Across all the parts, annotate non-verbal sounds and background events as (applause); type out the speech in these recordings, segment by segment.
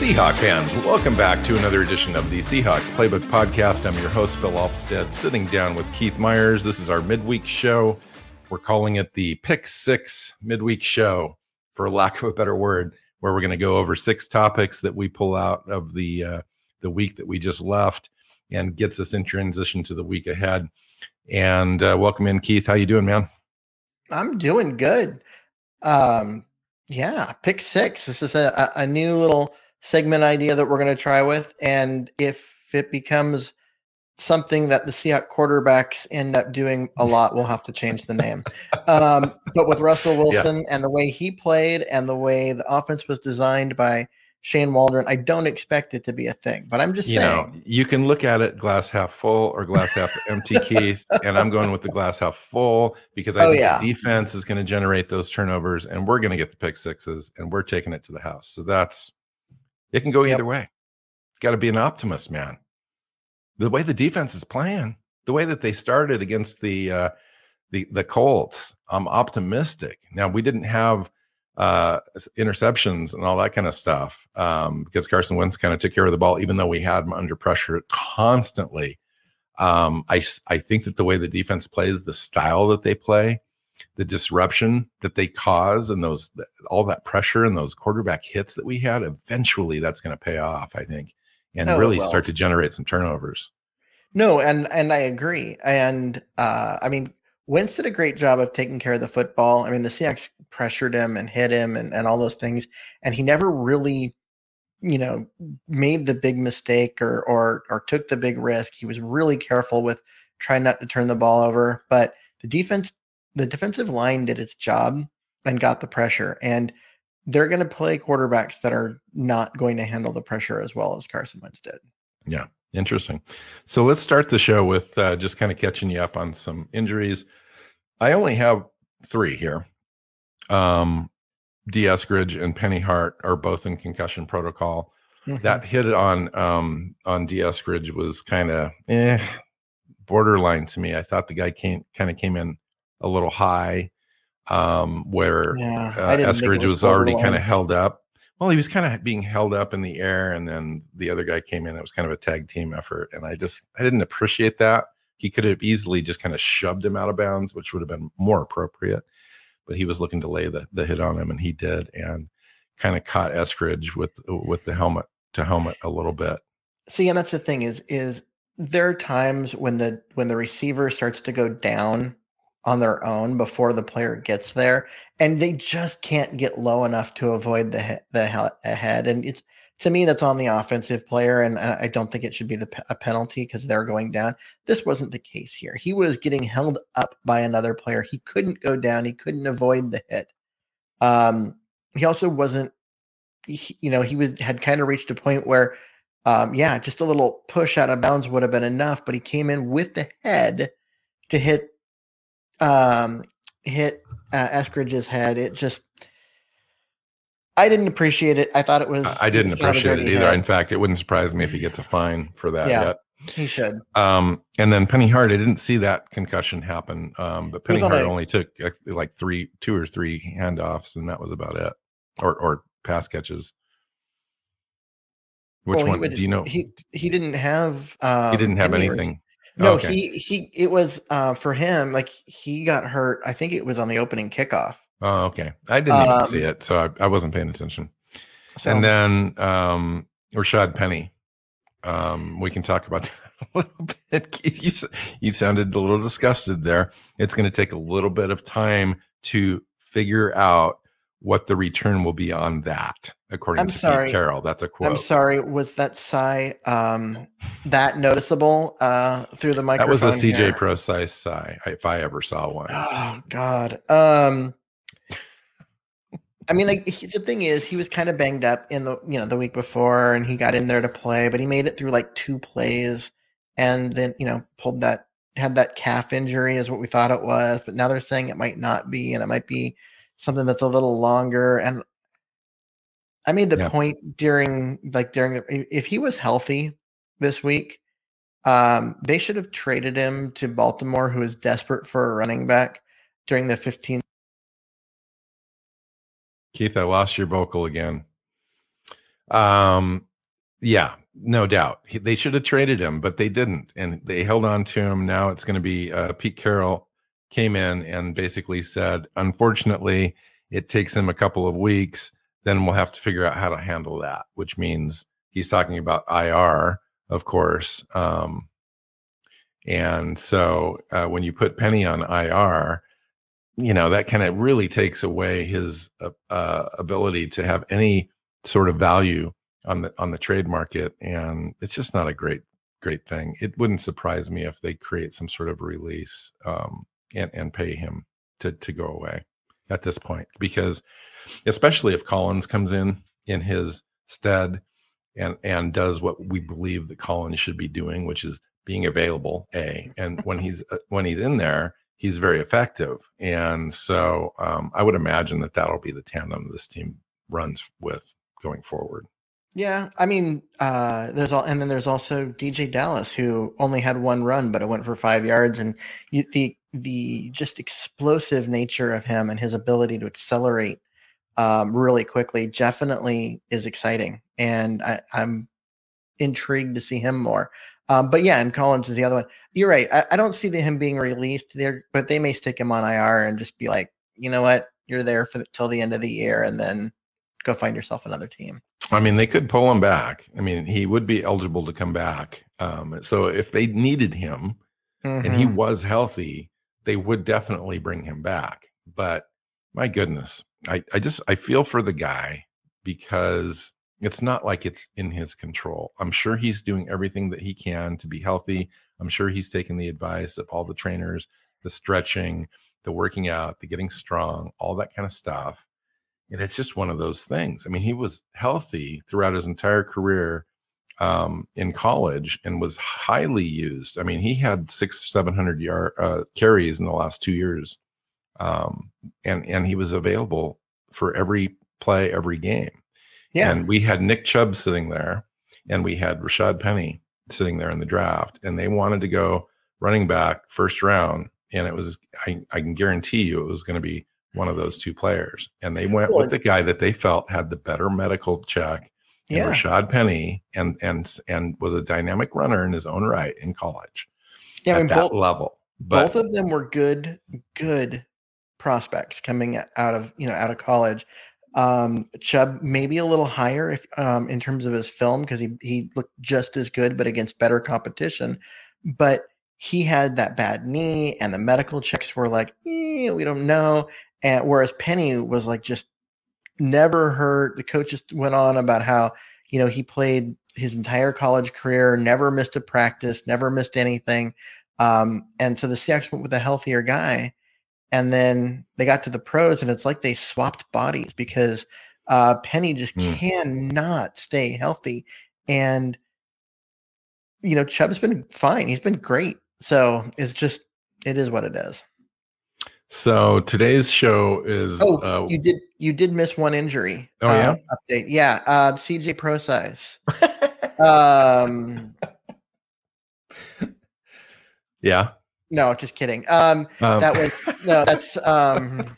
Seahawk fans, welcome back to another edition of the Seahawks Playbook Podcast. I'm your host, Bill Alvstad, sitting down with Keith Myers. This is our midweek show. We're calling it the Pick Six Midweek Show, for lack of a better word, where we're going to go over six topics that we pull out of the uh, the week that we just left, and gets us in transition to the week ahead. And uh, welcome in, Keith. How you doing, man? I'm doing good. Um, yeah, pick six. This is a, a new little segment idea that we're going to try with. And if it becomes something that the Seahawks quarterbacks end up doing a (laughs) lot, we'll have to change the name. Um, but with Russell (laughs) Wilson yeah. and the way he played and the way the offense was designed by Shane Waldron, I don't expect it to be a thing. But I'm just you saying. Know, you can look at it glass half full or glass half empty, (laughs) Keith. And I'm going with the glass half full because I oh, think yeah. the defense is going to generate those turnovers and we're going to get the pick sixes and we're taking it to the house. So that's it can go yep. either way. Got to be an optimist, man. The way the defense is playing, the way that they started against the uh, the the Colts, I'm optimistic. Now we didn't have uh, interceptions and all that kind of stuff um, because Carson Wentz kind of took care of the ball, even though we had him under pressure constantly. Um, I I think that the way the defense plays, the style that they play, the disruption that they cause and those all that pressure and those quarterback hits that we had eventually that's going to pay off i think and oh, really well. start to generate some turnovers no and and i agree and uh i mean Wentz did a great job of taking care of the football. I mean, the Seahawks pressured him and hit him and, and all those things, and he never really, you know, made the big mistake or or or took the big risk. He was really careful with trying not to turn the ball over. But the defense the defensive line did its job and got the pressure. And they're going to play quarterbacks that are not going to handle the pressure as well as Carson Wentz did. Yeah, interesting. So let's start the show with uh, just kind of catching you up on some injuries. I only have three here. Um, Dee Eskridge and Penny Hart are both in concussion protocol. Mm-hmm. That hit on um, on Dee Eskridge was kind of eh, borderline to me. I thought the guy came kind of came in a little high, um, where yeah, uh, Eskridge was, was already kind of held up. Well, he was kind of being held up in the air, and then the other guy came in. It was kind of a tag team effort, and I just I didn't appreciate that. He could have easily just kind of shoved him out of bounds, which would have been more appropriate. But he was looking to lay the, the hit on him, and he did, and kind of caught Eskridge with with the helmet to helmet a little bit. See, and that's the thing is is there are times when the when the receiver starts to go down on their own before the player gets there, and they just can't get low enough to avoid the the head. And it's to me that's on the offensive player, and I don't think it should be the a penalty because they're going down. This wasn't the case here. He was getting held up by another player. He couldn't go down. He couldn't avoid the hit. Um, he also wasn't. He, you know, he was had kind of reached a point where, um, yeah, just a little push out of bounds would have been enough. But he came in with the head to hit um, hit uh, Eskridge's head. It just, I didn't appreciate it. I thought it was. I didn't appreciate it either. Head. In fact, it wouldn't surprise me if he gets a fine for that yeah, yet. He should. Um, and then Penny Hart, I didn't see that concussion happen. Um, but Penny Hart a, only took uh, like three, two or three handoffs, and that was about it, or or pass catches. Which well, one? Would, do you know? He he didn't have. Um, he didn't have anything. No, okay. he he it was uh for him like he got hurt. I think it was on the opening kickoff. Oh, okay. I didn't um, even see it, so I, I wasn't paying attention. So, and then um Rashad Penny. Um, we can talk about (laughs) that a little bit. You you sounded a little disgusted there. It's going to take a little bit of time to figure out what the return will be on that, according I'm to sorry. Pete Carroll. That's a quote. I'm sorry. Was that sigh um, that noticeable uh, through the microphone? That was a CJ? Pro size sigh, if I ever saw one. Oh God. Um, I mean, like he, the thing is, he was kind of banged up in the you know the week before, and he got in there to play, but he made it through like two plays, and then you know pulled that had that calf injury is what we thought it was, but now they're saying it might not be, and it might be something that's a little longer. And I made the yeah. point during like during the if he was healthy this week, um, they should have traded him to Baltimore, who is desperate for a running back during the 15. Keith, I lost your vocal again. Um, yeah, no doubt. He, they should have traded him, but they didn't, and they held on to him. Now it's going to be uh, Pete Carroll came in and basically said, unfortunately, it takes him a couple of weeks. Then we'll have to figure out how to handle that, which means he's talking about IR, of course. Um, and so uh, when you put Penny on IR, you know that kind of really takes away his uh, uh, ability to have any sort of value on the on the trade market, and it's just not a great great thing. It wouldn't surprise me if they create some sort of release um, and and pay him to to go away at this point, because especially if Collins comes in in his stead and and does what we believe that Collins should be doing, which is being available. A and when (laughs) he's uh, when he's in there, he's very effective, and so um, I would imagine that that'll be the tandem this team runs with going forward. Yeah, I mean, uh, there's all, and then there's also DeeJay Dallas who only had one run, but it went for five yards, and you, the the just explosive nature of him and his ability to accelerate um, really quickly definitely is exciting, and I, am intrigued to see him more. Um, but yeah, and Collins is the other one. You're right. I, I don't see the, him being released there, but they may stick him on IR and just be like, you know what, you're there for the, till the end of the year, and then go find yourself another team. I mean, they could pull him back. I mean, he would be eligible to come back. Um, so if they needed him mm-hmm. and he mm-hmm. was healthy, they would definitely bring him back. But my goodness, I, I just I feel for the guy because it's not like it's in his control. I'm sure he's doing everything that he can to be healthy. I'm sure he's taking the advice of all the trainers, the stretching, the working out, the getting strong, all that kind of stuff. And it's just one of those things. I mean, he was healthy throughout his entire career um, in college and was highly used. I mean, he had six, seven hundred yard uh, carries in the last two years, um, and and he was available for every play, every game. Yeah. And we had Nick Chubb sitting there, and we had Rashad Penny sitting there in the draft, and they wanted to go running back first round, and it was I, I can guarantee you it was going to be one of those two players. And they went well, with the guy that they felt had the better medical check. Yeah. Rashad Penny and and and was a dynamic runner in his own right in college. Yeah, at I mean, that both, level. But, both of them were good, good prospects coming out of you know out of college. Um, Chubb maybe a little higher if um, in terms of his film because he he looked just as good, but against better competition. But he had that bad knee, and the medical checks were like, eh, we don't know. And whereas Penny was like just never hurt. The coaches went on about how, you know, he played his entire college career, never missed a practice, never missed anything. Um, and so the Seahawks went with a healthier guy. And then they got to the pros, and it's like they swapped bodies because uh, Penny just mm. cannot stay healthy. And, you know, Chubb's been fine. He's been great. So it's just, it is what it is. So today's show is. Oh, uh, you did you did miss one injury. Oh yeah. Uh, update. Yeah. Uh, CJ Prosise. (laughs) um. Yeah. No, just kidding. Um, um that was (laughs) no. That's um.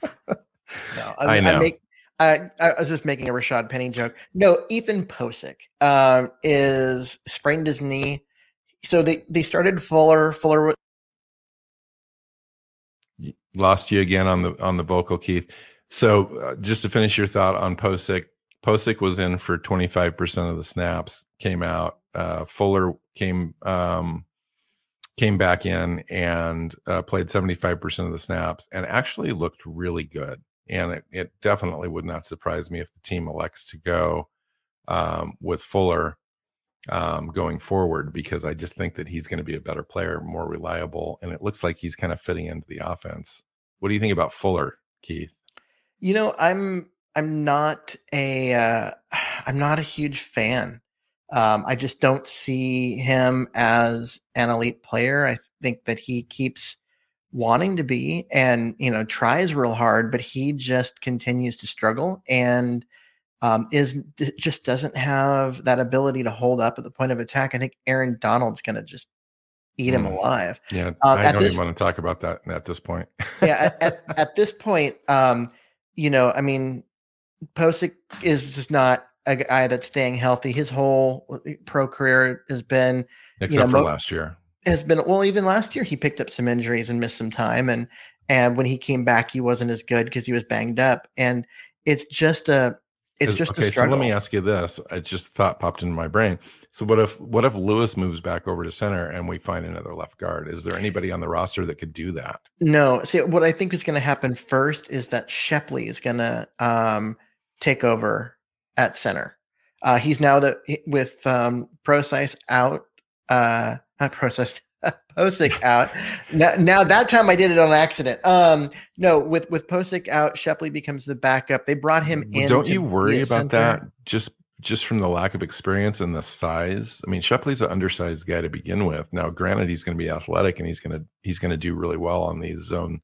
No, I, I know. I, make, I, I was just making a Rashad Penny joke. No, Ethan Pocic um, is sprained his knee. So they, they started Fuller. Fuller lost you again on the on the vocal, Keith. So uh, just to finish your thought on Pocic, Pocic was in for 25% of the snaps, came out. Uh, Fuller came um, came back in and uh, played 75% of the snaps and actually looked really good. And it, it, definitely would not surprise me if the team elects to go um, with Fuller um, going forward because I just think that he's going to be a better player, more reliable, and it looks like he's kind of fitting into the offense. What do you think about Fuller, Keith? You know, I'm I'm not a uh, (sighs) I'm not a huge fan. Um, I just don't see him as an elite player. I think that he keeps wanting to be and you know tries real hard, but he just continues to struggle and um, is just doesn't have that ability to hold up at the point of attack. I think Aaron Donald's going to just eat him mm. alive. Yeah, um, I don't this, even want to talk about that at this point. yeah, (laughs) at, at, at, this point, um, you know, I mean, Pocic is just not a guy that's staying healthy. His whole uh, pro career has been, except you know, for mo- last year, has been well. Even last year, he picked up some injuries and missed some time, and and when he came back, he wasn't as good because he was banged up. And it's just a it's just okay. so let me ask you this. I just thought popped into my brain. So what if what if Lewis moves back over to center and we find another left guard? Is there anybody on the roster that could do that? No. See, what I think is going to happen first is that Shepley is going to um, take over at center. Uh, he's now the with um, out, uh, not Prosise, (laughs) Pocic out. Now, now that time I did it on accident. Um, no, with with Pocic out, Shepley becomes the backup. They brought him in. Don't you worry about center. that? Just just from the lack of experience and the size. I mean, Shepley's an undersized guy to begin with. Now, granted, he's going to be athletic and he's going to he's going to do really well on these zone,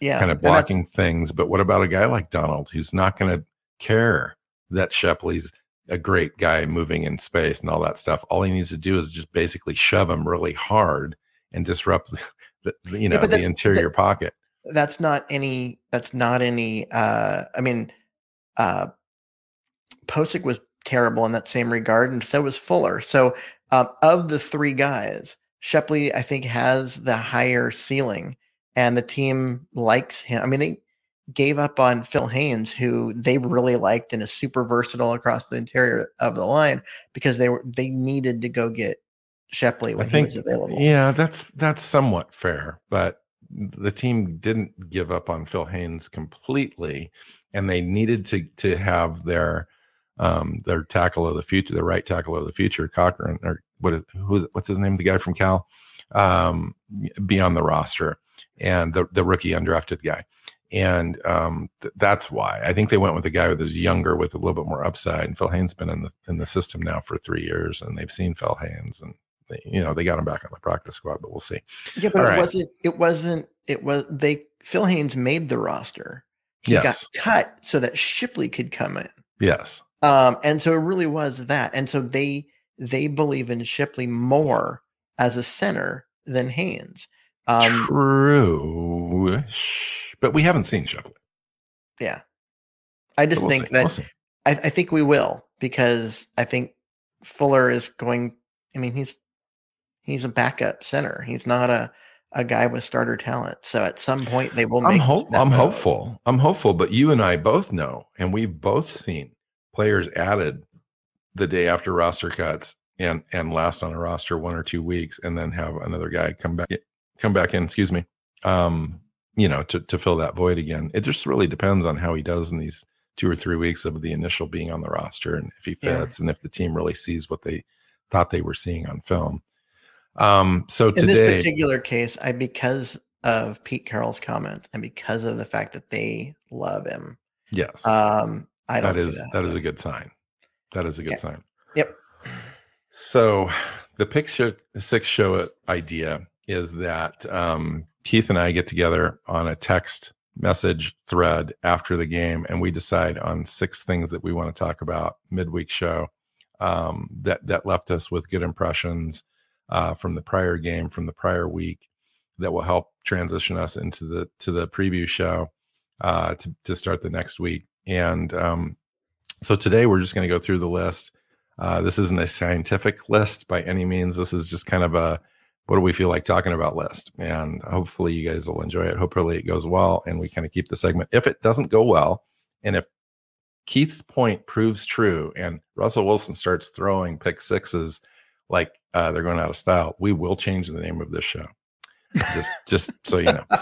yeah, kind of blocking things. But what about a guy like Donald, who's not going to care that Shepley's a great guy moving in space and all that stuff? All he needs to do is just basically shove him really hard and disrupt (laughs) the, the you know yeah, the interior that, pocket. That's not any. That's not any. uh I mean, uh Pocic was terrible in that same regard, and so was Fuller. So, um, of the three guys, Shepley, I think, has the higher ceiling, and the team likes him. I mean, they gave up on Phil Haynes, who they really liked and is super versatile across the interior of the line because they were they needed to go get Shepley when I think, he was available. Yeah, that's that's somewhat fair, but the team didn't give up on Phil Haynes completely, and they needed to to have their um, their tackle of the future, the right tackle of the future, Cochran, or what is who's what's his name, the guy from Cal, um, be on the roster, and the the rookie undrafted guy, and um, th- that's why I think they went with a guy who's younger with a little bit more upside. And Phil Haynes been in the in the system now for three years, and they've seen Phil Haynes, and they, you know they got him back on the practice squad, but we'll see. Yeah, but All it right. wasn't. It wasn't. It was they. Phil Haynes made the roster. He yes. got cut so that Shepley could come in. Yes. Um, and so it really was that. And so they they believe in Shepley more as a center than Haynes. Um, True, but we haven't seen Shepley. Yeah, I just we'll think see. that we'll I, I think we will because I think Fuller is going. I mean, he's he's a backup center. He's not a a guy with starter talent. So at some point they will. I'm, hope, I'm hopeful. I'm hopeful. But you and I both know, and we've both seen players added the day after roster cuts and and last on a roster one or two weeks and then have another guy come back come back in excuse me um you know to, to fill that void again it just really depends on how he does in these two or three weeks of the initial being on the roster and if he fits yeah. and if the team really sees what they thought they were seeing on film um so in today, this particular case i because of pete carroll's comment and because of the fact that they love him yes um I don't that is that, that is a good sign. That is a good yeah. sign. Yep. So the pick six show idea is that um, Keith and I get together on a text message thread after the game, and we decide on six things that we want to talk about midweek show um, that that left us with good impressions uh, from the prior game, from the prior week, that will help transition us into the to the preview show uh, to to start the next week. And um, so today we're just going to go through the list. Uh, this isn't a scientific list by any means. This is just kind of a what do we feel like talking about list. And hopefully you guys will enjoy it. Hopefully it goes well and we kind of keep the segment. If it doesn't go well, and if Keith's point proves true and Russell Wilson starts throwing pick sixes like uh, they're going out of style, we will change the name of this show just just so you know. (laughs)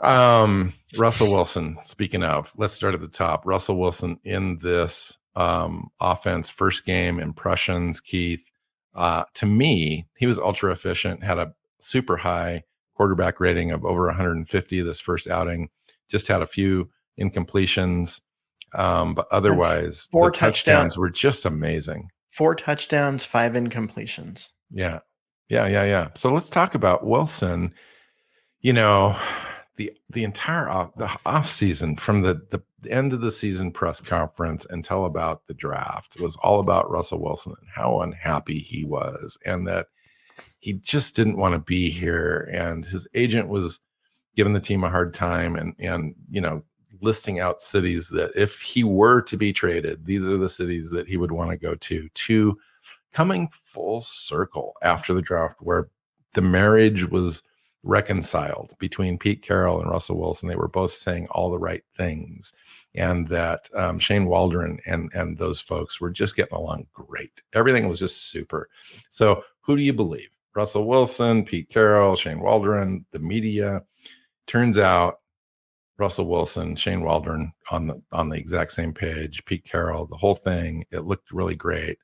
Um, Russell Wilson, speaking of, let's start at the top. Russell Wilson in this um, offense, first game impressions, Keith. Uh, to me, he was ultra efficient, had a super high quarterback rating of over 150 this first outing, just had a few incompletions. Um, but otherwise, four the touchdowns were just amazing. Four touchdowns, five incompletions. Yeah. Yeah. Yeah. Yeah. So let's talk about Wilson. You know, the the entire off, the off season from the, the end of the season press conference until about the draft was all about Russell Wilson and how unhappy he was and that he just didn't want to be here. And his agent was giving the team a hard time and and you know listing out cities that if he were to be traded these are the cities that he would want to go to to coming full circle after the draft where the marriage was reconciled between Pete Carroll and Russell Wilson. They were both saying all the right things, and that um, Shane Waldron and and those folks were just getting along great. Everything was just super. So, who do you believe? Russell Wilson, Pete Carroll, Shane Waldron, the media. Turns out Russell Wilson, Shane Waldron on the on the exact same page, Pete Carroll, the whole thing. It looked really great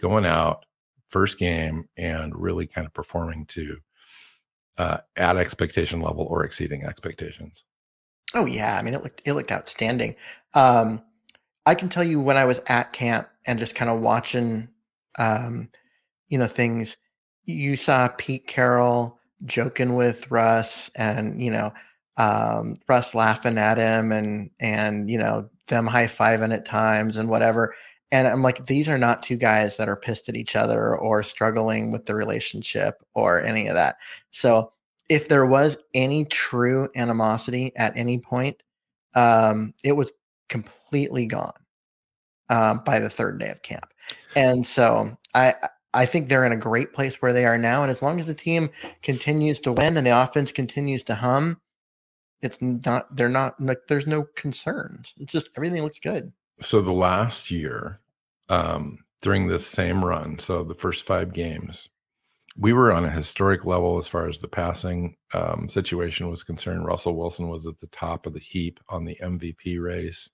going out first game and really kind of performing to uh, at expectation level or exceeding expectations. Oh yeah, I mean it looked it looked outstanding. Um, I can tell you when I was at camp and just kind of watching, um, you know, things. You saw Pete Carroll joking with Russ, and you know, um, Russ laughing at him, and and you know them high fiving at times and whatever. And I'm like, these are not two guys that are pissed at each other or struggling with the relationship or any of that. So if there was any true animosity at any point, um, it was completely gone um, by the third day of camp. And so I I think they're in a great place where they are now. And as long as the team continues to win and the offense continues to hum, it's not they're not there's no concerns. It's just everything looks good. So the last year, um, during this same run, so the first five games, we were on a historic level as far as the passing um, situation was concerned. Russell Wilson was at the top of the heap on the MVP race.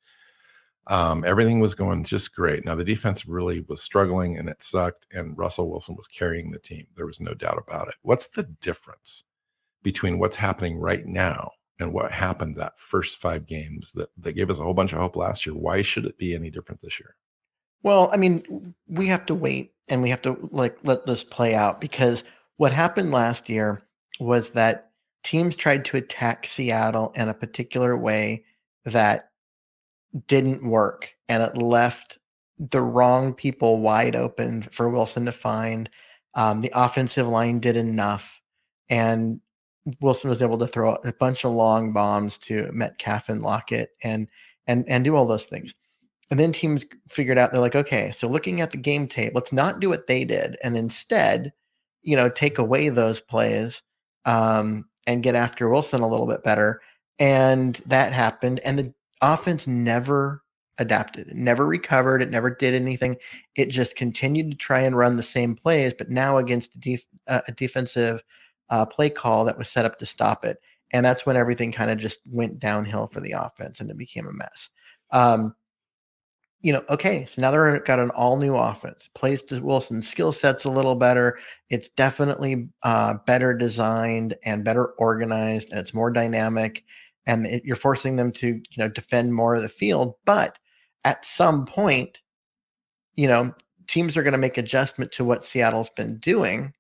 Um, everything was going just great. Now the defense really was struggling and it sucked, and Russell Wilson was carrying the team. There was no doubt about it. What's the difference between what's happening right now and what happened that first five games that, that gave us a whole bunch of hope last year? Why should it be any different this year? Well, I mean, we have to wait and we have to like let this play out because what happened last year was that teams tried to attack Seattle in a particular way that didn't work and it left the wrong people wide open for Wilson to find. Um, the offensive line did enough, and Wilson was able to throw a bunch of long bombs to Metcalf and Lockett and and and do all those things. And then teams figured out they're like, okay, so looking at the game tape, let's not do what they did, and instead, you know, take away those plays um, and get after Wilson a little bit better. And that happened, and the offense never adapted, it never recovered, it never did anything. It just continued to try and run the same plays, but now against a, def- uh, a defensive uh, play call that was set up to stop it. And that's when everything kind of just went downhill for the offense and it became a mess. Um, you know, okay, so now they're got an all new offense. Plays to Wilson's skill sets a little better. It's definitely uh, better designed and better organized, and it's more dynamic. And it, you're forcing them to, you know, defend more of the field. But at some point, you know, teams are going to make adjustment to what Seattle's been doing.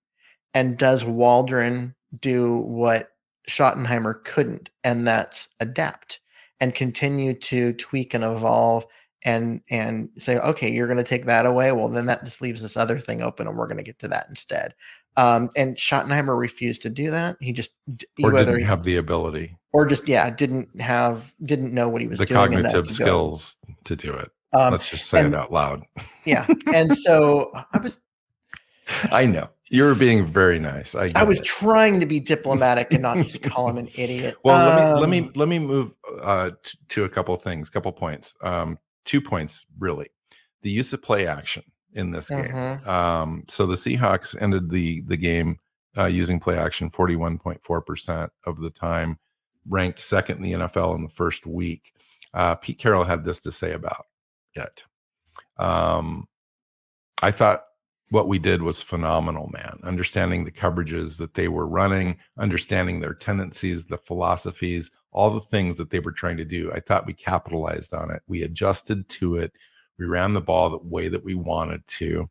And does Waldron do what Schottenheimer couldn't? And that's adapt and continue to tweak and evolve and and say okay you're going to take that away well then that just leaves this other thing open and we're going to get to that instead um, and Schottenheimer refused to do that he just or didn't have the ability or just yeah didn't have didn't know what he was the doing cognitive skills to do it um, let's just say and, it out loud yeah (laughs) and so i was i know you were being very nice. I, I was it. trying to be diplomatic and not (laughs) just call him an idiot. Well, um, let me let me um, let me move uh, to a couple things, couple points. Um, two points really. The use of play action in this game. Mm-hmm. Um, so the Seahawks ended the the game uh, using play action 41.4% of the time, ranked second in the NFL in the first week. Uh, Pete Carroll had this to say about it. Um, I thought what we did was phenomenal, man. Understanding the coverages that they were running, understanding their tendencies, the philosophies, all the things that they were trying to do. I thought we capitalized on it. We adjusted to it. We ran the ball the way that we wanted to.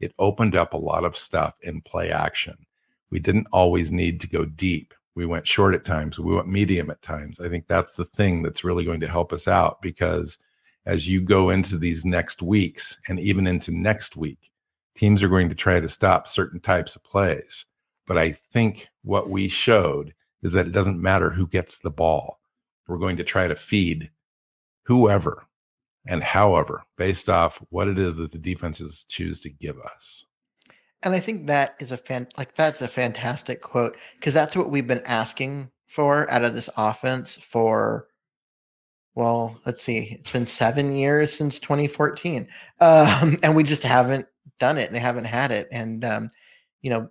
It opened up a lot of stuff in play action. We didn't always need to go deep. We went short at times. We went medium at times. I think that's the thing that's really going to help us out because as you go into these next weeks and even into next week, teams are going to try to stop certain types of plays. But I think what we showed is that it doesn't matter who gets the ball. We're going to try to feed whoever and however based off what it is that the defenses choose to give us. And I think that is a fan like that's a fantastic quote because that's what we've been asking for out of this offense for well, let's see, it's been seven years since 2014. Um, and we just haven't done it. They haven't had it. And um, you know,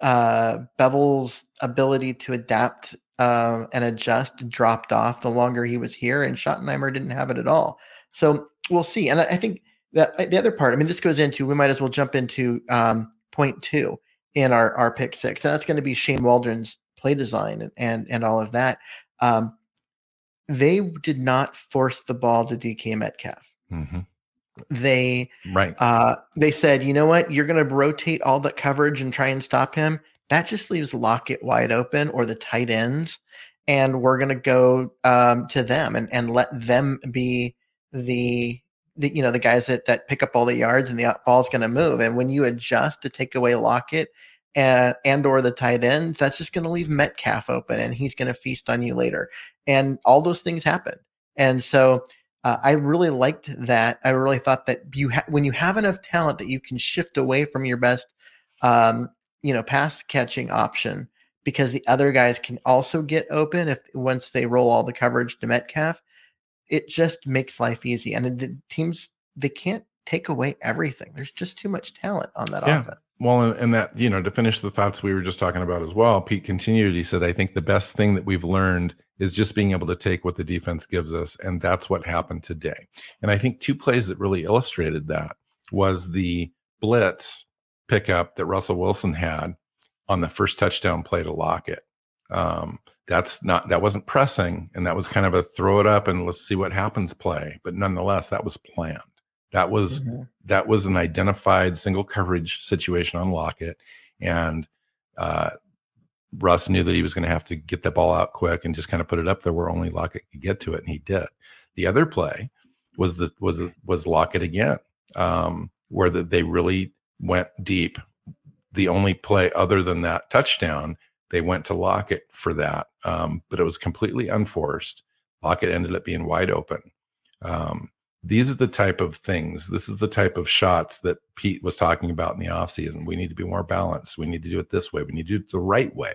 uh Bevell's ability to adapt um, and adjust dropped off the longer he was here, and Schottenheimer didn't have it at all. So we'll see. And I, I think that the other part, I mean, this goes into we might as well jump into um, point two in our our pick six, and that's going to be Shane Waldron's play design and and, and all of that. Um, they did not force the ball to DK Metcalf. Mm-hmm. They right. Uh, they said, you know what, you're going to rotate all the coverage and try and stop him. That just leaves Lockett wide open or the tight ends, and we're going to go um, to them and and let them be the the you know the guys that that pick up all the yards and the ball's going to move. And when you adjust to take away Lockett and and or the tight end, that's just going to leave Metcalf open, and he's going to feast on you later. And all those things happen. And so uh, I really liked that. I really thought that you ha- when you have enough talent that you can shift away from your best, um, you know, pass catching option because the other guys can also get open if once they roll all the coverage to Metcalf it just makes life easy. And the teams they can't take away everything. There's just too much talent on that yeah. offense. Well, and, that, you know, to finish the thoughts we were just talking about as well, Pete continued. He said, I think the best thing that we've learned is just being able to take what the defense gives us. And that's what happened today. And I think two plays that really illustrated that was the blitz pickup that Russell Wilson had on the first touchdown play to Lockett. Um, that's not that wasn't pressing and that was kind of a throw it up and let's see what happens play but nonetheless that was planned that was mm-hmm. that was an identified single coverage situation on Lockett and uh, Russ knew that he was going to have to get the ball out quick and just kind of put it up there where only Lockett could get to it and he did the other play was the was was Lockett again um, where the, they really went deep the only play other than that touchdown they went to Lockett for that, um, but it was completely unforced. Lockett ended up being wide open. Um, these are the type of things. This is the type of shots that Pete was talking about in the offseason. We need to be more balanced. We need to do it this way. We need to do it the right way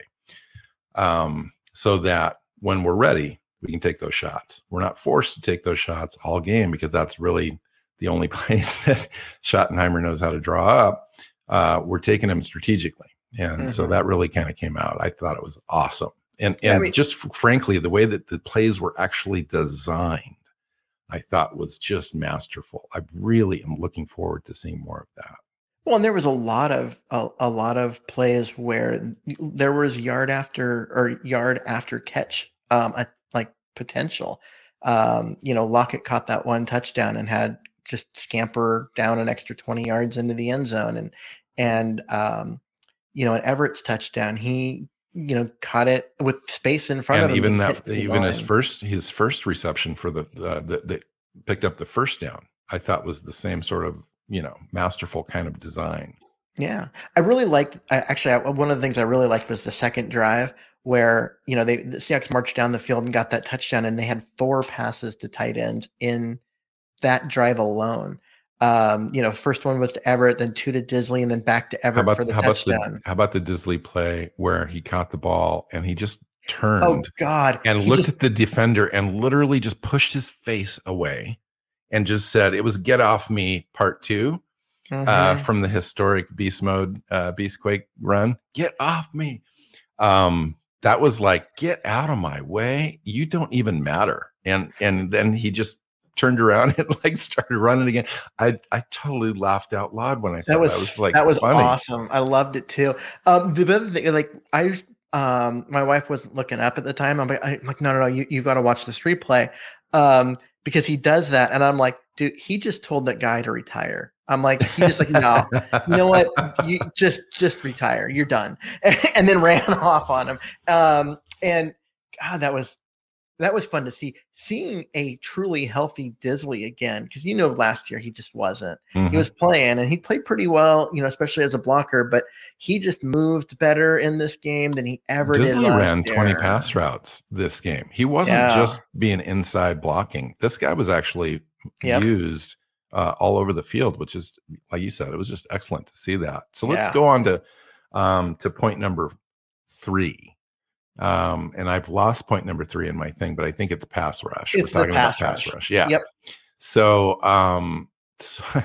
um, so that when we're ready, we can take those shots. We're not forced to take those shots all game because that's really the only (laughs) place that Schottenheimer knows how to draw up. Uh, we're taking them strategically and mm-hmm. so that really kind of came out i thought it was awesome and and I mean, just f- frankly the way that the plays were actually designed i thought was just masterful. I really am looking forward to seeing more of that. Well and there was a lot of a, a lot of plays where there was yard after or yard after catch um a, like potential. Um you know lockett caught that one touchdown and had just scamper down an extra 20 yards into the end zone and and um you know, at Everett's touchdown, he you know caught it with space in front and of him. Even that, even line. his first his first reception for the uh, that picked up the first down, I thought was the same sort of you know masterful kind of design. Yeah, I really liked. I, actually, I, one of the things I really liked was the second drive where you know they the Seahawks marched down the field and got that touchdown, and they had four passes to tight ends in that drive alone. Um, you know, first one was to Everett, then two to Dissly, and then back to Everett about, for the how touchdown. About the, how about the Dissly play where he caught the ball and he just turned? Oh God! And he looked just, at the defender and literally just pushed his face away and just said, "It was get off me, part 2 uh, mm-hmm. uh, from the historic Beast Mode uh, Beastquake run. Get off me!" Um, that was like, "Get out of my way! You don't even matter." And and then he just turned around (laughs) and like started running again. I I totally laughed out loud when I saw that. Was, that. was like that was funny. awesome. I loved it too. Um, the other thing, like I um, my wife wasn't looking up at the time. I'm like, I'm like no, no, no, you, you've got to watch this replay. Um, because he does that. And I'm like, dude, he just told that guy to retire. I'm like, he just like, no, you know what? You just, just retire. You're done. (laughs) and then ran (laughs) off on him. Um, and God, that was, that was fun to see. Seeing a truly healthy Dissly again, because you know last year he just wasn't. Mm-hmm. He was playing and he played pretty well, you know, especially as a blocker. But he just moved better in this game than he ever Dissly did. ran year. twenty pass routes this game. He wasn't yeah. just being inside blocking. This guy was actually yep. used uh, all over the field, which is like you said, it was just excellent to see that. So let's yeah. go on to um, to point number three. Um, and I've lost point number three in my thing, but I think it's pass rush. It's We're talking pass about rush. pass rush. Yeah. Yep. So, um, so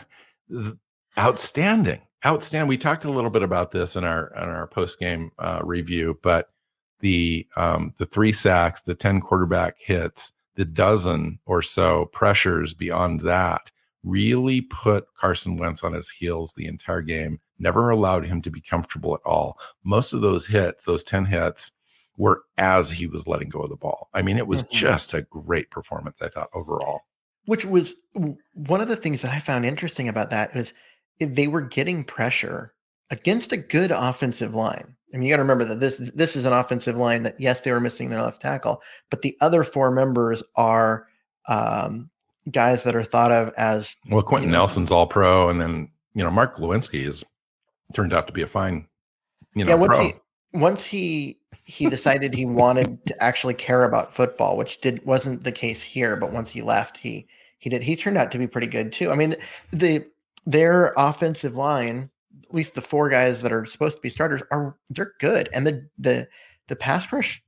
(laughs) outstanding, outstanding. We talked a little bit about this in our in our post game uh, review, but the um, the three sacks, the ten quarterback hits, the dozen or so pressures beyond that really put Carson Wentz on his heels the entire game. Never allowed him to be comfortable at all. Most of those hits, those ten hits were as he was letting go of the ball. I mean, it was mm-hmm. just a great performance, I thought, overall. Which was one of the things that I found interesting about that is they were getting pressure against a good offensive line. I mean, you got to remember that this this is an offensive line that yes, they were missing their left tackle, but the other four members are um, guys that are thought of as well. Quenton you know, Nelson's all pro, and then you know Mark Glowinski has turned out to be a fine, you know, yeah. Once pro. he once he he decided he wanted to actually care about football, which did wasn't the case here. But once he left, he he did. He turned out to be pretty good too. I mean, the their offensive line, at least the four guys that are supposed to be starters, are they're good, and the the the pass rush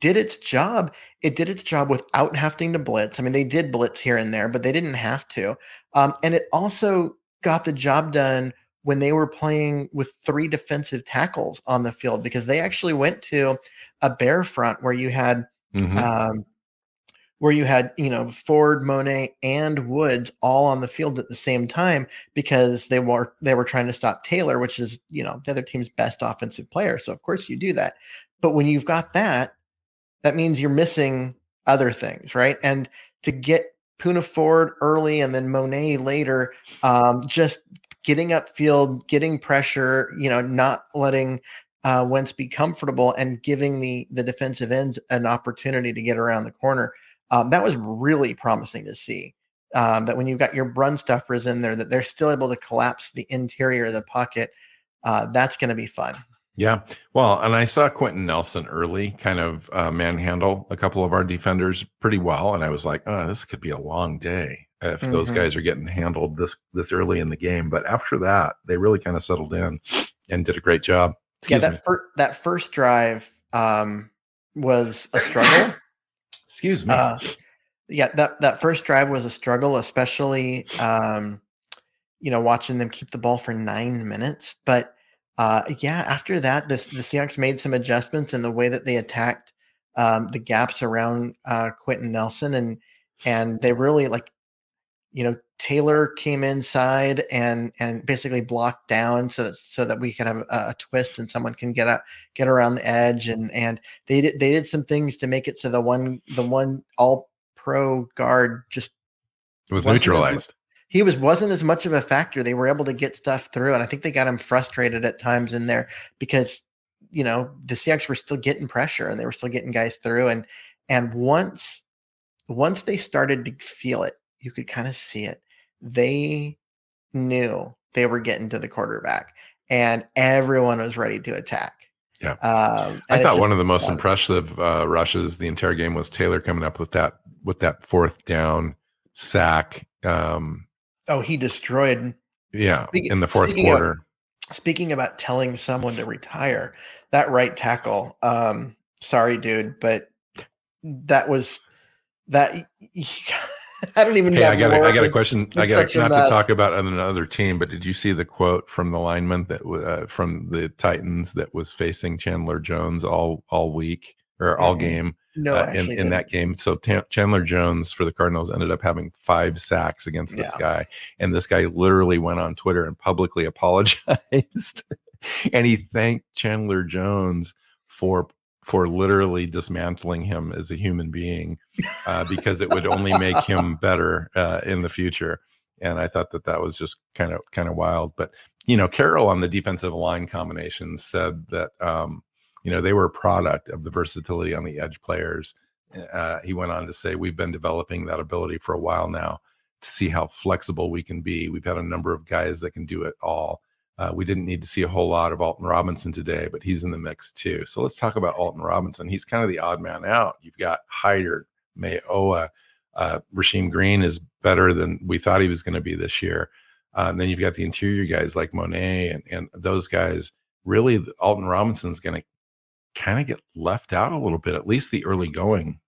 did its job. It did its job without having to blitz. I mean, they did blitz here and there, but they didn't have to. Um, and it also got the job done when they were playing with three defensive tackles on the field because they actually went to a bear front where you had mm-hmm. um, where you had you know Ford, Mone, and Woods all on the field at the same time because they were they were trying to stop Taylor, which is you know the other team's best offensive player. So of course you do that. But when you've got that, that means you're missing other things, right? And to get Poona Ford early and then Mone later, um, just getting upfield, getting pressure, you know, not letting uh, Wentz be comfortable and giving the the defensive ends an opportunity to get around the corner. Um, that was really promising to see. Um, that when you've got your run stuffers in there, that they're still able to collapse the interior of the pocket. Uh, that's going to be fun. Yeah. Well, and I saw Quenton Nelson early kind of uh, manhandle a couple of our defenders pretty well. And I was like, oh, this could be a long day if mm-hmm. those guys are getting handled this this early in the game. But after that, they really kind of settled in and did a great job. Excuse yeah, that fir- that first drive um, was a struggle. (coughs) Excuse me. Uh, yeah, that that first drive was a struggle, especially um, you know watching them keep the ball for nine minutes. But uh, yeah, after that, the the Seahawks made some adjustments in the way that they attacked um, the gaps around uh, Quenton Nelson, and and they really like you know Taylor came inside and and basically blocked down so that so that we can have a, a, twist and someone can get out get around the edge and and they did they did some things to make it so the one the one all pro guard just was neutralized. As, he was wasn't as much of a factor. They were able to get stuff through, and I think they got him frustrated at times in there because you know the Seahawks were still getting pressure and they were still getting guys through and and once once they started to feel it you could kind of see it. They knew they were getting to the quarterback, and everyone was ready to attack. Yeah, um, I thought one of the most impressive uh, rushes the entire game was Taylor coming up with that with that fourth down sack. Um, oh, he destroyed. Yeah, speaking, in the fourth quarter. Of, speaking about telling someone to retire, that right tackle. Um, sorry, dude, but that was that. (laughs) (laughs) I don't even. Hey, I got. A, I got a question. I got a, not to talk about another team, but did you see the quote from the lineman that uh, from the Titans that was facing Chandler Jones all all week or all mm-hmm. game? no, uh, in, in that game. So T- Chandler Jones for the Cardinals ended up having five sacks against this yeah. guy, and this guy literally went on Twitter and publicly (laughs) apologized, and he thanked Chandler Jones for for literally dismantling him as a human being uh, because it would only make him better uh, in the future. And I thought that that was just kind of kind of wild. But you know, Carroll on the defensive line combination said that um, you know they were a product of the versatility on the edge players. Uh, he went on to say, "We've been developing that ability for a while now to see how flexible we can be. We've had a number of guys that can do it all." Uh, we didn't need to see a whole lot of Alton Robinson today, but he's in the mix too. So let's talk about Alton Robinson. He's kind of the odd man out. You've got Hyder, Mayowa, uh, Rasheem Green is better than we thought he was going to be this year. Uh, and then you've got the interior guys like Mone and, and those guys. Really, Alton Robinson's going to kind of get left out a little bit, at least the early going.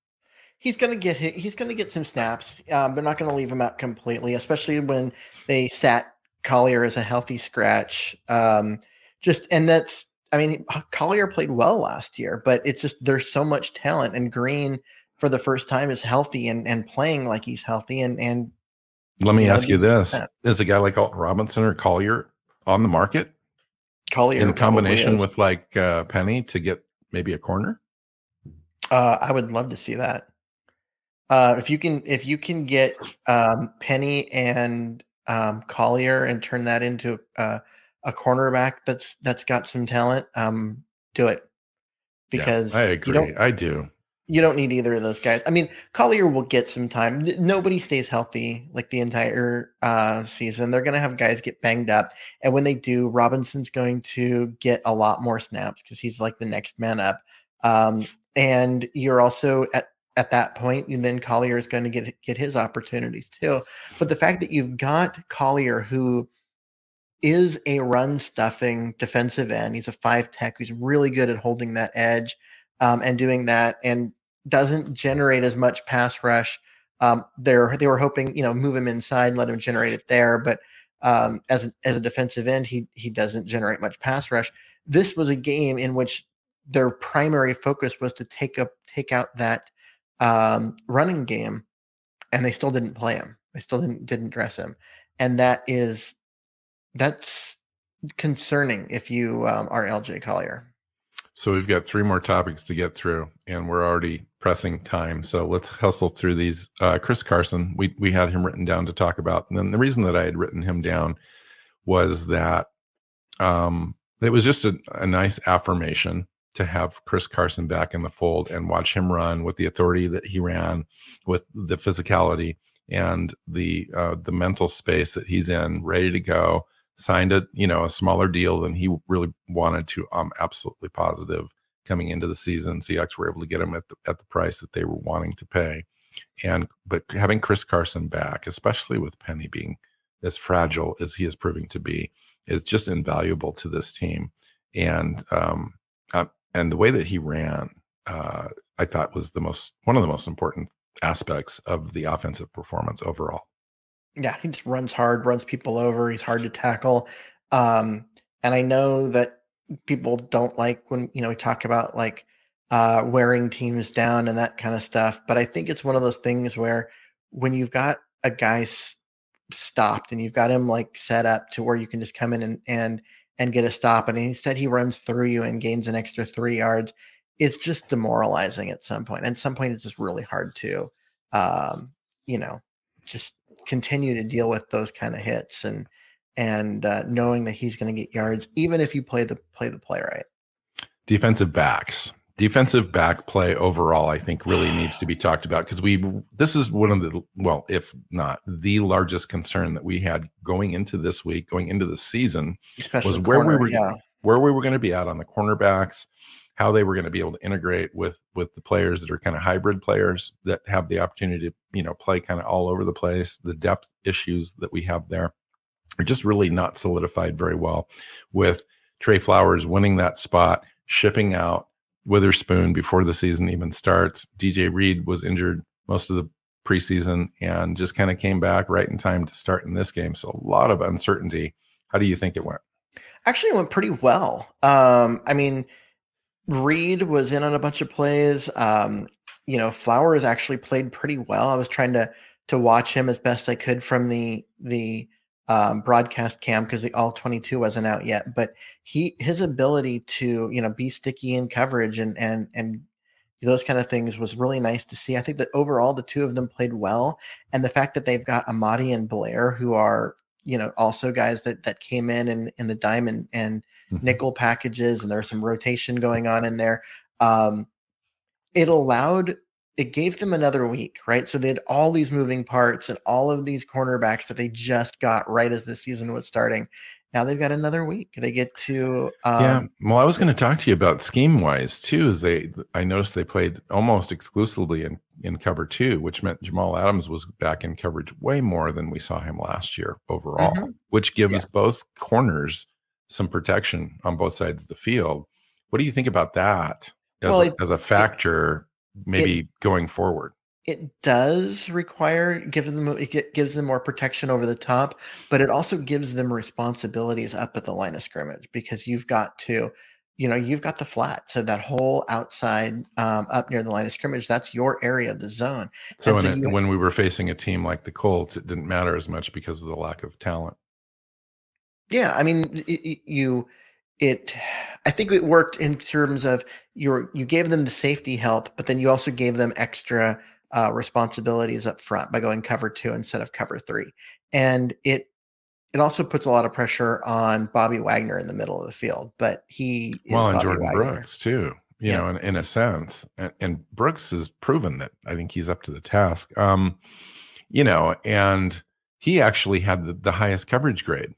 He's going to get hit. He's going to get some snaps. Um, they're not going to leave him out completely, especially when they sat Collier is a healthy scratch. Um, just and that's I mean Collier played well last year, but it's just there's so much talent and Green for the first time is healthy and and playing like he's healthy and and let me ask you this: Is a guy like Alton Robinson or Collier on the market? Collier in combination with like uh, Penny to get maybe a corner. Uh, I would love to see that. Uh, if you can, if you can get um, Penny and um, Collier and turn that into uh, a cornerback that's that's got some talent, um, do it because yeah, I agree. I do. You don't need either of those guys. I mean, Collier will get some time. Nobody stays healthy like the entire uh, season. They're going to have guys get banged up, and when they do, Robinson's going to get a lot more snaps because he's like the next man up. Um, and you're also at at that point, and then Collier is going to get get his opportunities too. But the fact that you've got Collier, who is a run stuffing defensive end, he's a five tech who's really good at holding that edge um, and doing that, and doesn't generate as much pass rush. Um, they're they were hoping you know move him inside and let him generate it there, but um, as a, as a defensive end, he he doesn't generate much pass rush. This was a game in which their primary focus was to take up take out that um, running game, and they still didn't play him. They still didn't didn't dress him, and that is that's concerning if you um, are LJ Collier. So we've got three more topics to get through, and we're already pressing time. So let's hustle through these. Uh, Chris Carson, we we had him written down to talk about, and then the reason that I had written him down was that um, it was just a, a nice affirmation to have Chris Carson back in the fold and watch him run with the authority that he ran, with the physicality and the uh, the mental space that he's in, ready to go. Signed a you know a smaller deal than he really wanted to. I'm absolutely positive coming into the season, Seahawks were able to get him at the, at the price that they were wanting to pay. And but having Chris Carson back, especially with Penny being as fragile as he is proving to be, is just invaluable to this team. And um, and the way that he ran, uh, I thought was the most one of the most important aspects of the offensive performance overall. Yeah, he just runs hard, runs people over. He's hard to tackle, um, and I know that people don't like when you know we talk about like uh, wearing teams down and that kind of stuff. But I think it's one of those things where when you've got a guy s- stopped and you've got him like set up to where you can just come in and and and get a stop. And instead, he runs through you and gains an extra three yards. It's just demoralizing at some point. And at some point, it's just really hard to, um, you know, just continue to deal with those kind of hits and and uh, knowing that he's going to get yards, even if you play the play the play right. Defensive backs defensive back play overall i think really needs to be talked about because we this is one of the well if not the largest concern that we had going into this week going into the season Especially was where corner, we were yeah. where we were going to be at on the cornerbacks how they were going to be able to integrate with with the players that are kind of hybrid players that have the opportunity to you know play kind of all over the place the depth issues that we have there are just really not solidified very well with Tre flowers winning that spot shipping out Witherspoon before the season even starts. DJ Reed was injured most of the preseason and just kind of came back right in time to start in this game. So a lot of uncertainty. How do you think it went? Actually, it went pretty well. Um, I mean, Reed was in on a bunch of plays. Um, you know, Flowers actually played pretty well. I was trying to to watch him as best I could from the the um, broadcast cam because the all 22 wasn't out yet. But he his ability to you know be sticky in coverage and and and those kind of things was really nice to see. I think that overall the two of them played well, and the fact that they've got Amadi and Blair who are you know also guys that that came in in, in the diamond and mm-hmm. nickel packages, and there there's some rotation going on in there. Um, it allowed it gave them another week, right? So they had all these moving parts and all of these cornerbacks that they just got right as the season was starting. Now they've got another week. They get to um, yeah. Well, I was going to talk to you about scheme wise too. Is they I noticed they played almost exclusively in in cover two, which meant Jamal Adams was back in coverage way more than we saw him last year overall, mm-hmm. which gives yeah. both corners some protection on both sides of the field. What do you think about that as, well, a, it, as a factor? Maybe it, going forward. It does require give them it gives them more protection over the top but it also gives them responsibilities up at the line of scrimmage because you've got to you know you've got the flat. So that whole outside um, up near the line of scrimmage that's your area of the zone. So, so it, when we were facing a team like the colts it didn't matter as much because of the lack of talent. Yeah i mean it, you it i think it worked in terms of you you gave them the safety help but then you also gave them extra uh, responsibilities up front by going cover two instead of cover three and it it also puts a lot of pressure on bobby wagner in the middle of the field but he well and bobby Jordyn wagner. brooks too you yeah. know in, in a sense and, and brooks has proven that i think he's up to the task um you know and he actually had the, the highest coverage grade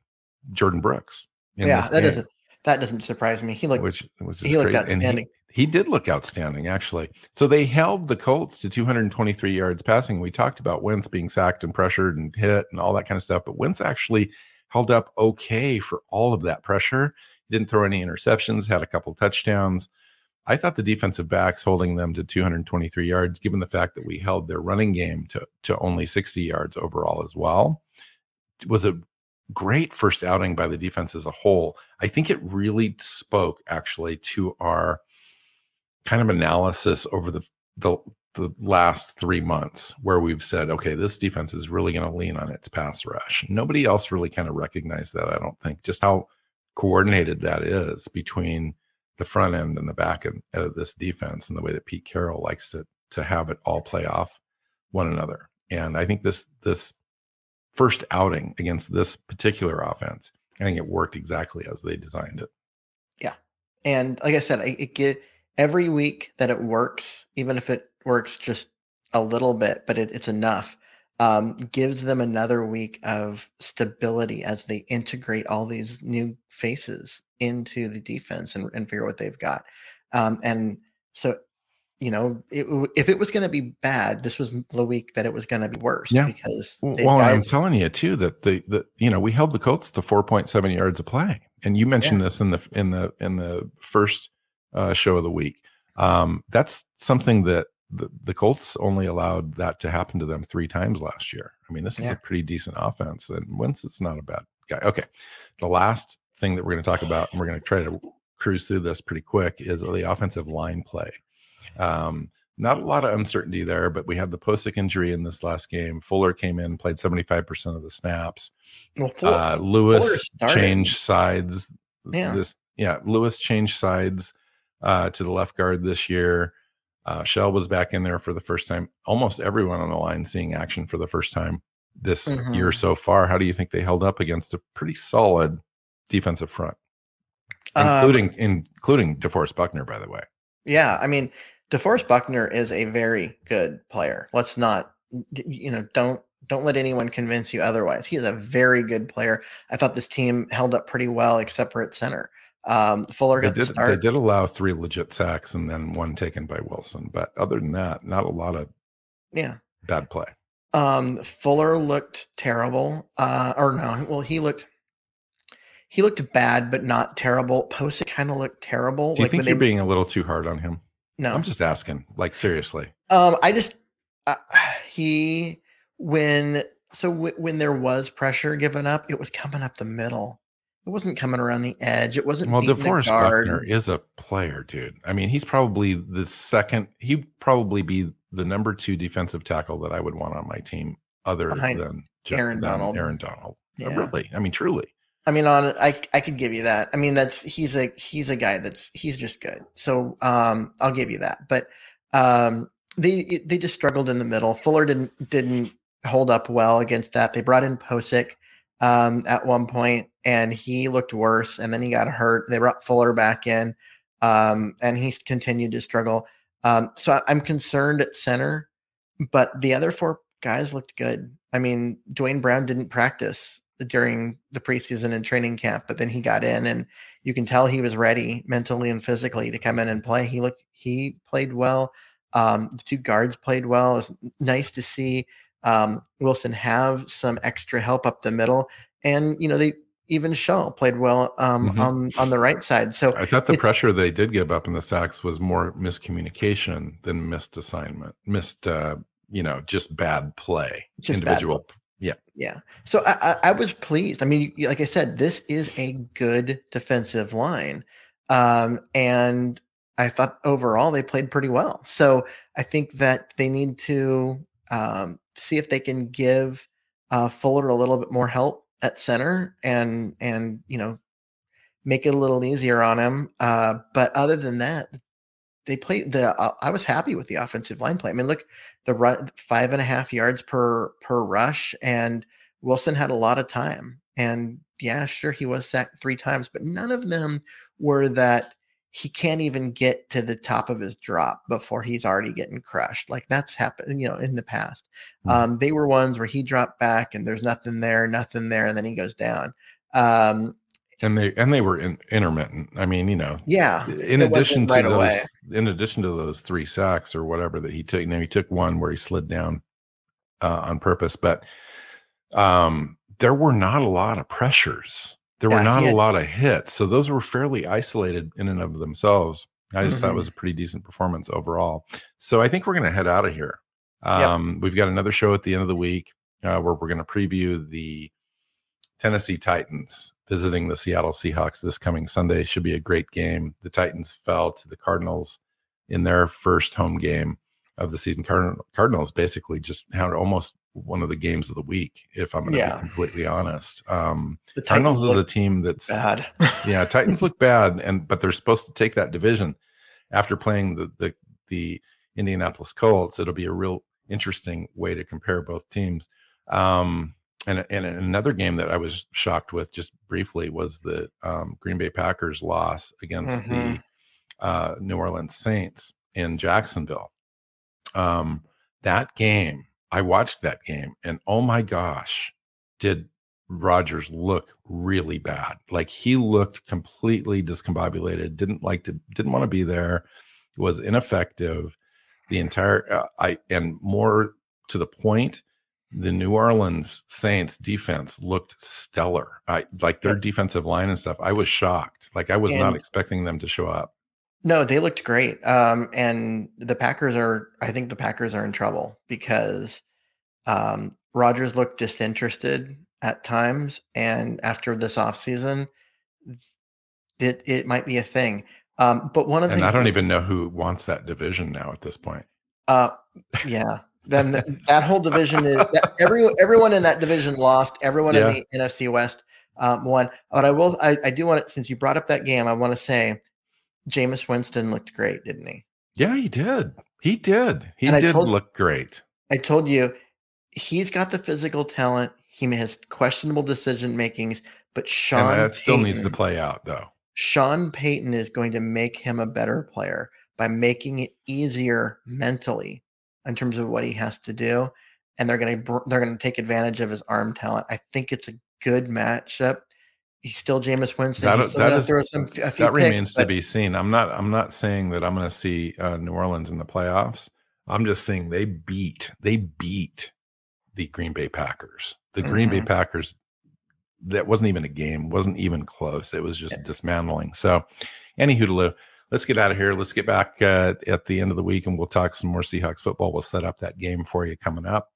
Jordyn brooks yeah that doesn't that doesn't surprise me. He looked which was he looked crazy. outstanding. He, he, did look outstanding, actually. So they held the Colts to 223 yards passing. We talked about Wentz being sacked and pressured and hit and all that kind of stuff, but Wentz actually held up okay for all of that pressure. He didn't throw any interceptions, had a couple touchdowns. I thought the defensive backs holding them to 223 yards, given the fact that we held their running game to, to only 60 yards overall as well, was a great first outing by the defense as a whole. I think it really spoke actually to our kind of analysis over the the, the last three months where we've said, okay, this defense is really going to lean on its pass rush. Nobody else really kind of recognized that. I don't think just how coordinated that is between the front end and the back end of this defense and the way that Pete Carroll likes to to have it all play off one another. And I think this this first outing against this particular offense. I think it worked exactly as they designed it. Yeah. And like I said, it, get every week that it works, even if it works just a little bit, but it, it's enough, um, gives them another week of stability as they integrate all these new faces into the defense and, and figure what they've got. Um, and so you know, it, if it was going to be bad, this was the week that it was going to be worse. Yeah. Because well, guys- I'm telling you too that the the you know we held the Colts to 4.7 yards of play, and you mentioned yeah. this in the in the in the first uh, show of the week. Um, that's something that the, the Colts only allowed that to happen to them three times last year. I mean, this is yeah. a pretty decent offense, and Wentz is not a bad guy. Okay, the last thing that we're going to talk about, and we're going to try to cruise through this pretty quick, is the offensive line play. Um, not a lot of uncertainty there, but we had the Pocic injury in this last game. Fuller came in, played 75% of the snaps. Well, Fuller, uh, Lewis changed sides. Yeah. This, yeah. Lewis changed sides uh, to the left guard this year. Uh, Shell was back in there for the first time. Almost everyone on the line seeing action for the first time this mm-hmm. year so far. How do you think they held up against a pretty solid defensive front, including um, including DeForest Buckner, by the way? Yeah, I mean, DeForest Buckner is a very good player. Let's not, you know, don't don't let anyone convince you otherwise. He is a very good player. I thought this team held up pretty well, except for at center. Um, Fuller got they did, They did allow three legit sacks and then one taken by Wilson, but other than that, not a lot of yeah bad play. Um, Fuller looked terrible. Uh, or no, well, he looked he looked bad, but not terrible. Pocic kind of looked terrible. Do you like think you're they, being a little too hard on him? No, I'm just asking. Like seriously. Um, I just uh, he when so w- when there was pressure given up, it was coming up the middle. it wasn't coming around the edge. It wasn't. Well, DeForest Buckner is a player, dude. I mean, he's probably the second. He'd probably be the number two defensive tackle that I would want on my team, other Behind than Aaron than Donald. Aaron Donald. Yeah. Really, I mean, truly. I mean, on I I could give you that. I mean, that's he's a he's a guy that's he's just good. So um, I'll give you that. But um, they they just struggled in the middle. Fuller didn't didn't hold up well against that. They brought in Pocic um, at one point, and he looked worse. And then he got hurt. They brought Fuller back in, um, and he continued to struggle. Um, so I'm concerned at center, but the other four guys looked good. I mean, Duane Brown didn't practice during the preseason and training camp, but then he got in, and you can tell he was ready mentally and physically to come in and play. He looked, he played well. Um, the two guards played well. It was nice to see um, Wilson have some extra help up the middle, and you know they even Shell played well um, mm-hmm. on on the right side. So I thought the pressure they did give up in the sacks was more miscommunication than missed assignment, missed uh, you know just bad play, just individual. Bad yeah, yeah. So I, I, I was pleased. I mean, like I said, this is a good defensive line, um, and I thought overall they played pretty well. So I think that they need to um, see if they can give uh, Fuller a little bit more help at center and and you know make it a little easier on him. Uh, but other than that, they played the. Uh, I was happy with the offensive line play. I mean, look, the run five and a half yards per per rush, and Wilson had a lot of time. And yeah, sure, he was sacked three times, but none of them were that he can't even get to the top of his drop before he's already getting crushed. Like that's happened, you know, in the past. Mm-hmm. Um, they were ones where he dropped back and there's nothing there, nothing there, and then he goes down. Um, and they and they were in, intermittent. I mean, you know, yeah. In addition to right those, away. in addition to those three sacks or whatever that he took, you know, he took one where he slid down uh, on purpose, but um, there were not a lot of pressures there yeah, were not had, a lot of hits. So those were fairly isolated in and of themselves. I just mm-hmm. thought it was a pretty decent performance overall. So I think we're going to head out of here. Um, yep. We've got another show at the end of the week uh, where we're going to preview the Tennessee Titans visiting the Seattle Seahawks this coming Sunday. Should be a great game. The Titans fell to the Cardinals in their first home game of the season. Card- Cardinals basically just had almost one of the games of the week, if I'm going to yeah. be completely honest. Um, the Cardinals is a team that's bad. (laughs) yeah, Titans look bad, and but they're supposed to take that division after playing the the the Indianapolis Colts. It'll be a real interesting way to compare both teams. Um, and, and another game that I was shocked with just briefly was the um, Green Bay Packers loss against mm-hmm. the uh, New Orleans Saints in Jacksonville. Um, that game I watched that game and oh my gosh, did Rodgers look really bad. Like he looked completely discombobulated, didn't like to didn't want to be there, was ineffective. The entire uh, I and more to the point, the New Orleans Saints defense looked stellar. I like their defensive line and stuff. I was shocked. Like I was and, not expecting them to show up. No, they looked great. Um, and the Packers are, I think the Packers are in trouble because um, Rodgers looked disinterested at times, and after this offseason, it it might be a thing. Um, but one of the and I don't even know who wants that division now at this point. Uh, yeah. Then that whole division is that every everyone in that division lost. Everyone yeah. in the NFC West um, won. But I will. I, I do want it since you brought up that game. I want to say, Jameis Winston looked great, didn't he? Yeah, he did. He did. He and did told, look great. I told you he's got the physical talent. He has questionable decision makings, but Sean and that still needs to play out though. Sean Payton is going to make him a better player by making it easier mentally in terms of what he has to do, and they're going to they're going to take advantage of his arm talent. I think it's a good matchup. He's still Jameis Winston. That, that, is, some, that picks, remains but, to be seen. I'm not I'm not saying that I'm going to see uh, New Orleans in the playoffs. I'm just saying they beat they beat the Green Bay Packers. The mm-hmm. Green Bay mm-hmm. Packers, that wasn't even a game, wasn't even close. It was just yeah. dismantling. So, any hoodaloo, let's get out of here. Let's get back uh, at the end of the week and we'll talk some more Seahawks football. We'll set up that game for you coming up.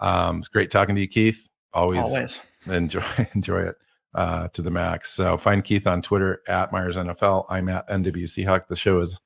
Um, it's great talking to you, Keith. Always, Always. enjoy (laughs) enjoy it. uh, to the max. So find Keith on Twitter at Myers NFL. I'm at NWC Hawk. The show is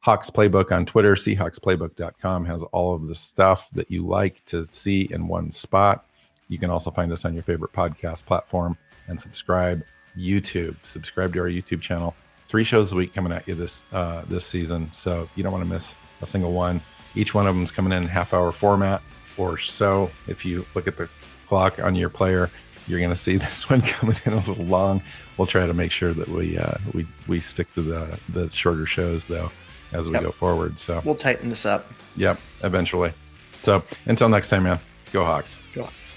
Hawks Playbook on Twitter. Seahawksplaybook.com has all of the stuff that you like to see in one spot. You can also find us on your favorite podcast platform and subscribe. YouTube, subscribe to our YouTube channel. Three shows a week coming at you this uh, this season, so you don't want to miss a single one. Each one of them is coming in half hour format or so. If you look at the clock on your player, you're going to see (laughs) this one coming in a little long. We'll try to make sure that we uh, we we stick to the the shorter shows though as we yep. go forward. So we'll tighten this up. Yep, eventually. So until next time, man. Go Hawks. Go Hawks.